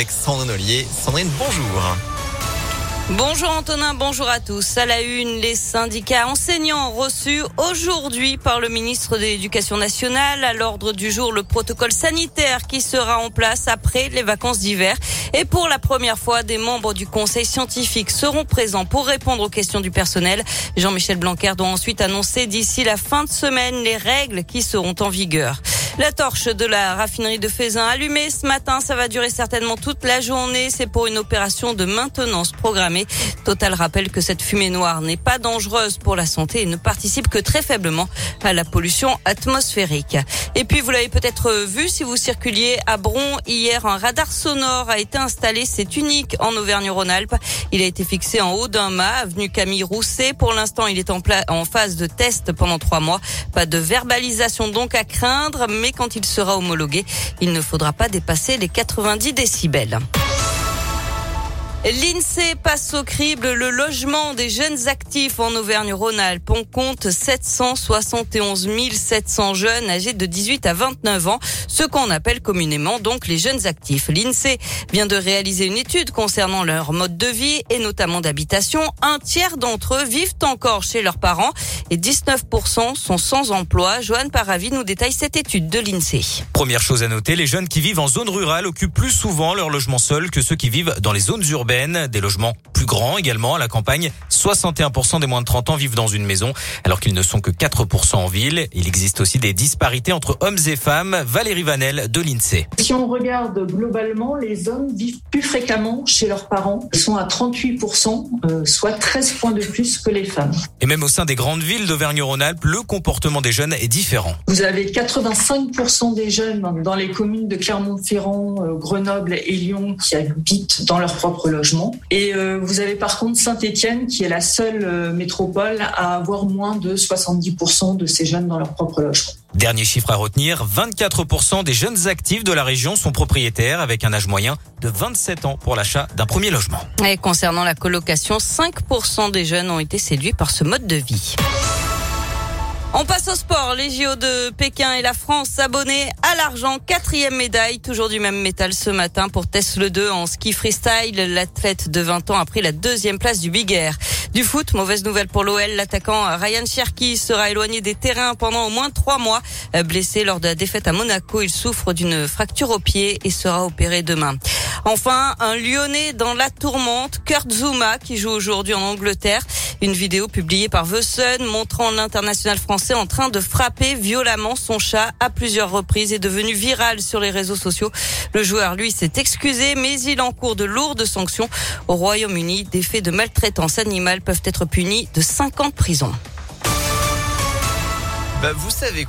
Avec Sandrine Ollier. Sandrine, bonjour. Bonjour Antonin, bonjour à tous. À la une, les syndicats enseignants reçus aujourd'hui par le ministre de l'Éducation nationale. À l'ordre du jour, le protocole sanitaire qui sera en place après les vacances d'hiver. Et pour la première fois, des membres du conseil scientifique seront présents pour répondre aux questions du personnel. Jean-Michel Blanquer doit ensuite annoncer d'ici la fin de semaine les règles qui seront en vigueur. La torche de la raffinerie de Faisin allumée ce matin, ça va durer certainement toute la journée. C'est pour une opération de maintenance programmée. Total rappelle que cette fumée noire n'est pas dangereuse pour la santé et ne participe que très faiblement à la pollution atmosphérique. Et puis vous l'avez peut-être vu si vous circuliez à Bron hier, un radar sonore a été installé. C'est unique en Auvergne-Rhône-Alpes. Il a été fixé en haut d'un mât, avenue Camille Rousset. Pour l'instant, il est en, en phase de test pendant trois mois. Pas de verbalisation donc à craindre, mais quand il sera homologué, il ne faudra pas dépasser les 90 décibels. L'INSEE passe au crible le logement des jeunes actifs en Auvergne-Rhône-Alpes. On compte 771 700 jeunes âgés de 18 à 29 ans, ce qu'on appelle communément donc les jeunes actifs. L'INSEE vient de réaliser une étude concernant leur mode de vie et notamment d'habitation. Un tiers d'entre eux vivent encore chez leurs parents et 19% sont sans emploi. Joanne Paravi nous détaille cette étude de l'INSEE. Première chose à noter, les jeunes qui vivent en zone rurale occupent plus souvent leur logement seul que ceux qui vivent dans les zones urbaines des logements plus grands également à la campagne. 61% des moins de 30 ans vivent dans une maison, alors qu'ils ne sont que 4% en ville. Il existe aussi des disparités entre hommes et femmes. Valérie Vanel de l'INSEE. Si on regarde globalement, les hommes vivent plus fréquemment chez leurs parents. Ils sont à 38%, euh, soit 13 points de plus que les femmes. Et même au sein des grandes villes d'Auvergne-Rhône-Alpes, le comportement des jeunes est différent. Vous avez 85% des jeunes dans les communes de Clermont-Ferrand, euh, Grenoble et Lyon qui habitent dans leur propre logement. Et euh, vous avez par contre Saint-Étienne qui est la seule euh, métropole à avoir moins de 70% de ces jeunes dans leur propre logement. Dernier chiffre à retenir, 24% des jeunes actifs de la région sont propriétaires avec un âge moyen de 27 ans pour l'achat d'un premier logement. Et concernant la colocation, 5% des jeunes ont été séduits par ce mode de vie. On passe au sport. Les JO de Pékin et la France s'abonnaient à l'argent. Quatrième médaille, toujours du même métal ce matin pour Tesla 2 en ski freestyle. L'athlète de 20 ans a pris la deuxième place du Big Air. Du foot, mauvaise nouvelle pour l'OL. L'attaquant Ryan Cherky sera éloigné des terrains pendant au moins trois mois. Blessé lors de la défaite à Monaco, il souffre d'une fracture au pied et sera opéré demain. Enfin, un Lyonnais dans la tourmente, Kurt Zuma, qui joue aujourd'hui en Angleterre. Une vidéo publiée par Sun montrant l'international français en train de frapper violemment son chat à plusieurs reprises est devenue virale sur les réseaux sociaux. Le joueur, lui, s'est excusé, mais il encourt de lourdes sanctions. Au Royaume-Uni, des faits de maltraitance animale peuvent être punis de 5 ans de prison. Bah, vous savez quoi?